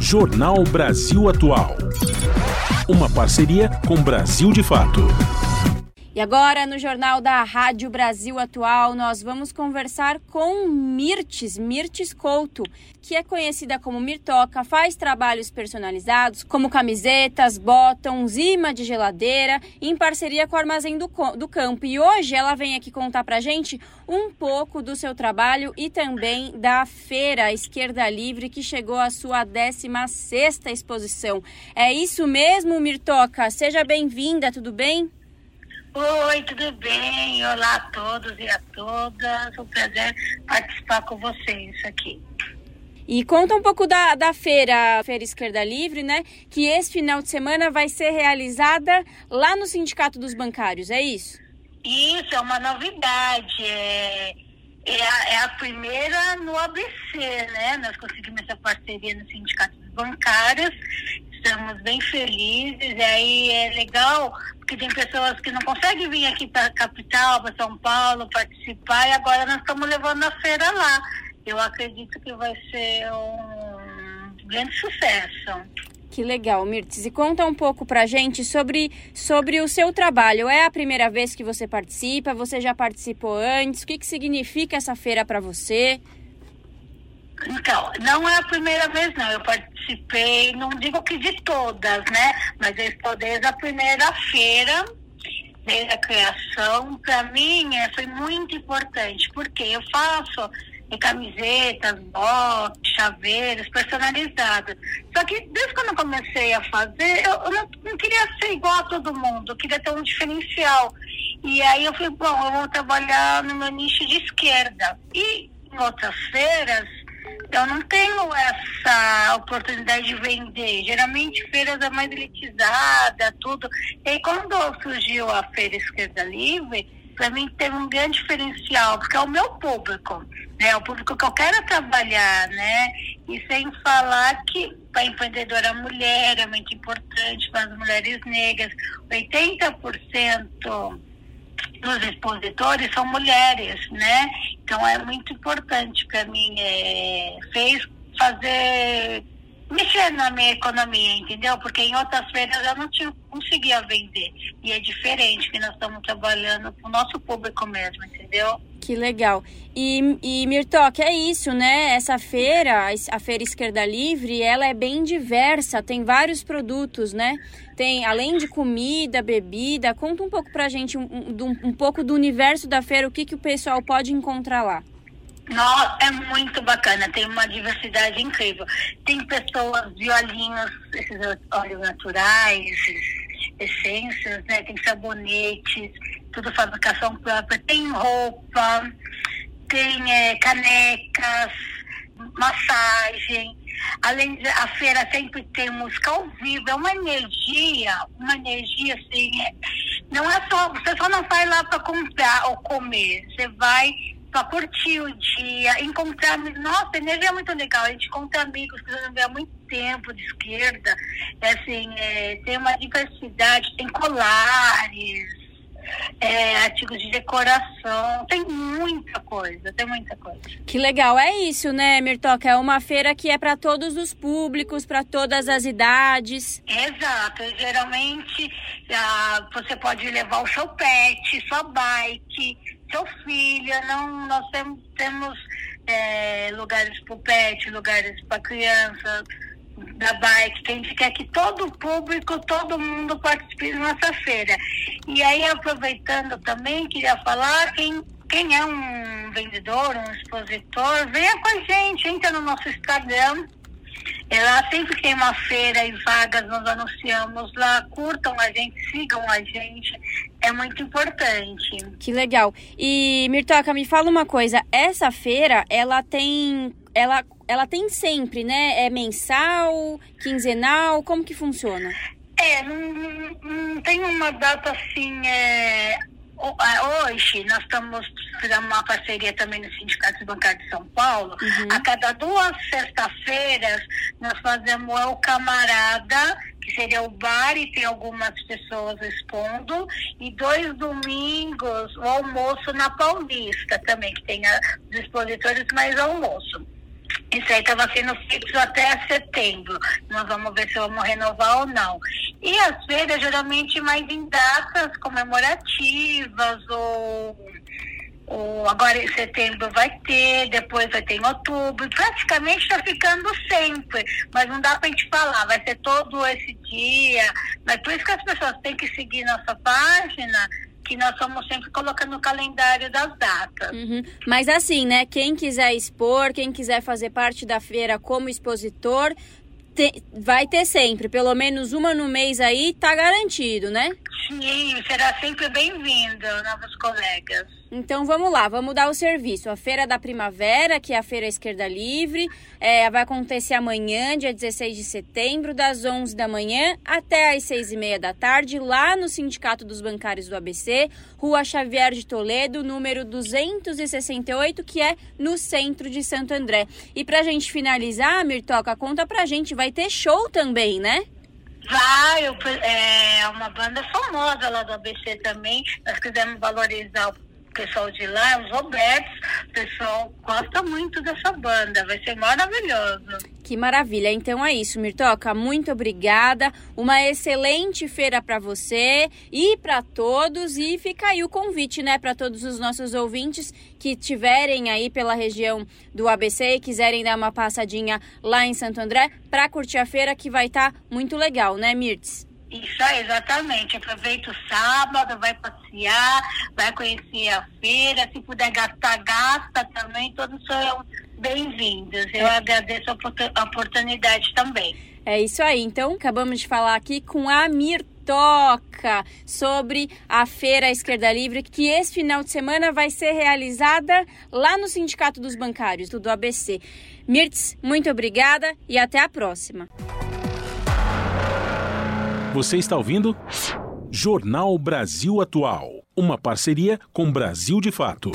Jornal Brasil Atual. Uma parceria com Brasil de Fato. E agora, no Jornal da Rádio Brasil Atual, nós vamos conversar com Mirtes, Mirtes Couto, que é conhecida como Mirtoca, faz trabalhos personalizados, como camisetas, botões, imã de geladeira, em parceria com o Armazém do, do Campo. E hoje ela vem aqui contar pra gente um pouco do seu trabalho e também da Feira Esquerda Livre, que chegou à sua 16ª exposição. É isso mesmo, Mirtoca? Seja bem-vinda, tudo bem? Oi, tudo bem? Olá a todos e a todas. Um prazer participar com vocês aqui. E conta um pouco da, da feira, Feira Esquerda Livre, né? Que esse final de semana vai ser realizada lá no Sindicato dos Bancários, é isso? Isso, é uma novidade. É, é, a, é a primeira no ABC, né? Nós conseguimos essa parceria no Sindicato dos Bancários estamos bem felizes. E aí é legal, porque tem pessoas que não conseguem vir aqui para a capital, para São Paulo, participar, e agora nós estamos levando a feira lá. Eu acredito que vai ser um grande sucesso. Que legal, Mirtes. E conta um pouco pra gente sobre, sobre o seu trabalho. É a primeira vez que você participa? Você já participou antes? O que, que significa essa feira para você? Então, não é a primeira vez, não. Eu participei, não digo que de todas, né? Mas eu estou desde a primeira feira, desde a criação. Para mim, é, foi muito importante, porque eu faço camisetas, botes, chaveiros personalizados. Só que desde quando eu comecei a fazer, eu, eu não, não, queria ser igual a todo mundo, eu queria ter um diferencial. E aí eu falei, bom, eu vou trabalhar no meu nicho de esquerda. E em outras feiras, eu não tenho essa oportunidade de vender. Geralmente feiras é mais elitizada, tudo. E aí quando surgiu a Feira Esquerda Livre, para mim teve um grande diferencial, porque é o meu público, né? É o público que eu quero trabalhar, né? E sem falar que para empreendedora mulher é muito importante, para as mulheres negras, 80% dos expositores são mulheres, né? Então é muito importante para mim, é, fez fazer mexer na minha economia, entendeu? Porque em outras feiras eu não tinha, conseguia vender. E é diferente que nós estamos trabalhando com o nosso público mesmo, entendeu? Que legal. E, e Mirtok, é isso, né? Essa feira, a Feira Esquerda Livre, ela é bem diversa, tem vários produtos, né? Tem, além de comida, bebida, conta um pouco pra gente um, um, um pouco do universo da feira, o que, que o pessoal pode encontrar lá. Nossa, é muito bacana, tem uma diversidade incrível. Tem pessoas, violinhos, esses óleos naturais, essências, né? Tem sabonetes, tudo fabricação própria, tem roupa, tem é, canecas, massagem. Além de a feira sempre tem música ao vivo, é uma energia, uma energia assim, é, não é só, você só não vai lá para comprar ou comer, você vai para curtir o dia, encontrar. Nossa, a energia é muito legal. A gente encontra amigos que não vê há muito tempo de esquerda. É, assim, é, tem uma diversidade, tem colares, é, artigos de decoração, tem muita coisa, tem muita coisa. Que legal, é isso, né, Mirtoca? É uma feira que é para todos os públicos, para todas as idades. Exato, geralmente ah, você pode levar o seu pet, sua bike, seu filho, não, nós temos, temos é, lugares para o pet, lugares para criança da bike, que a gente quer que todo o público, todo mundo participe da nossa feira. E aí, aproveitando também, queria falar, quem, quem é um vendedor, um expositor, venha com a gente, entra no nosso Instagram. Ela sempre tem uma feira e vagas, nós anunciamos lá, curtam a gente, sigam a gente, é muito importante. Que legal. E Mirtoca, me fala uma coisa, essa feira, ela tem, ela ela tem sempre, né? É mensal, quinzenal, como que funciona? É, não, não tem uma data assim. É, é hoje nós estamos fazendo uma parceria também no Sindicato Bancário de São Paulo. Uhum. A cada duas sexta-feiras nós fazemos o camarada, que seria o bar e tem algumas pessoas expondo, e dois domingos o almoço na Paulista também, que tem a, os expositores mais almoço. Isso aí estava sendo fixo até setembro. Nós vamos ver se vamos renovar ou não. E as feiras, geralmente, mais em datas comemorativas ou o, agora em setembro vai ter, depois vai ter em outubro, praticamente está ficando sempre, mas não dá para a gente falar, vai ser todo esse dia, mas por isso que as pessoas têm que seguir nossa página, que nós estamos sempre colocando no calendário das datas. Uhum. Mas assim, né, quem quiser expor, quem quiser fazer parte da feira como expositor, te, vai ter sempre, pelo menos uma no mês aí, tá garantido, né? Sim, será sempre bem-vindo, novos colegas. Então vamos lá, vamos dar o serviço. A Feira da Primavera, que é a Feira Esquerda Livre, é, vai acontecer amanhã, dia 16 de setembro, das 11 da manhã até as 6 e meia da tarde, lá no Sindicato dos Bancários do ABC, Rua Xavier de Toledo, número 268, que é no centro de Santo André. E pra gente finalizar, Mirtoca, conta pra gente, vai ter show também, né? Vai, é uma banda famosa lá do ABC também. Nós quisemos valorizar o pessoal de lá, os Robertos, o pessoal gosta muito dessa banda, vai ser maravilhoso. Que maravilha. Então é isso, Mirtoca. Muito obrigada. Uma excelente feira para você e para todos. E fica aí o convite, né, para todos os nossos ouvintes que tiverem aí pela região do ABC e quiserem dar uma passadinha lá em Santo André para curtir a feira, que vai estar tá muito legal, né, Mirtz? Isso aí, exatamente. Aproveita o sábado, vai passear, vai conhecer a feira. Se puder gastar, gasta também. Todos são bem-vindos. Eu é. agradeço a oportunidade também. É isso aí. Então, acabamos de falar aqui com a Mirtoca sobre a Feira Esquerda Livre, que esse final de semana vai ser realizada lá no Sindicato dos Bancários, do ABC. Mirtz, muito obrigada e até a próxima. Você está ouvindo? Jornal Brasil Atual. Uma parceria com Brasil de Fato.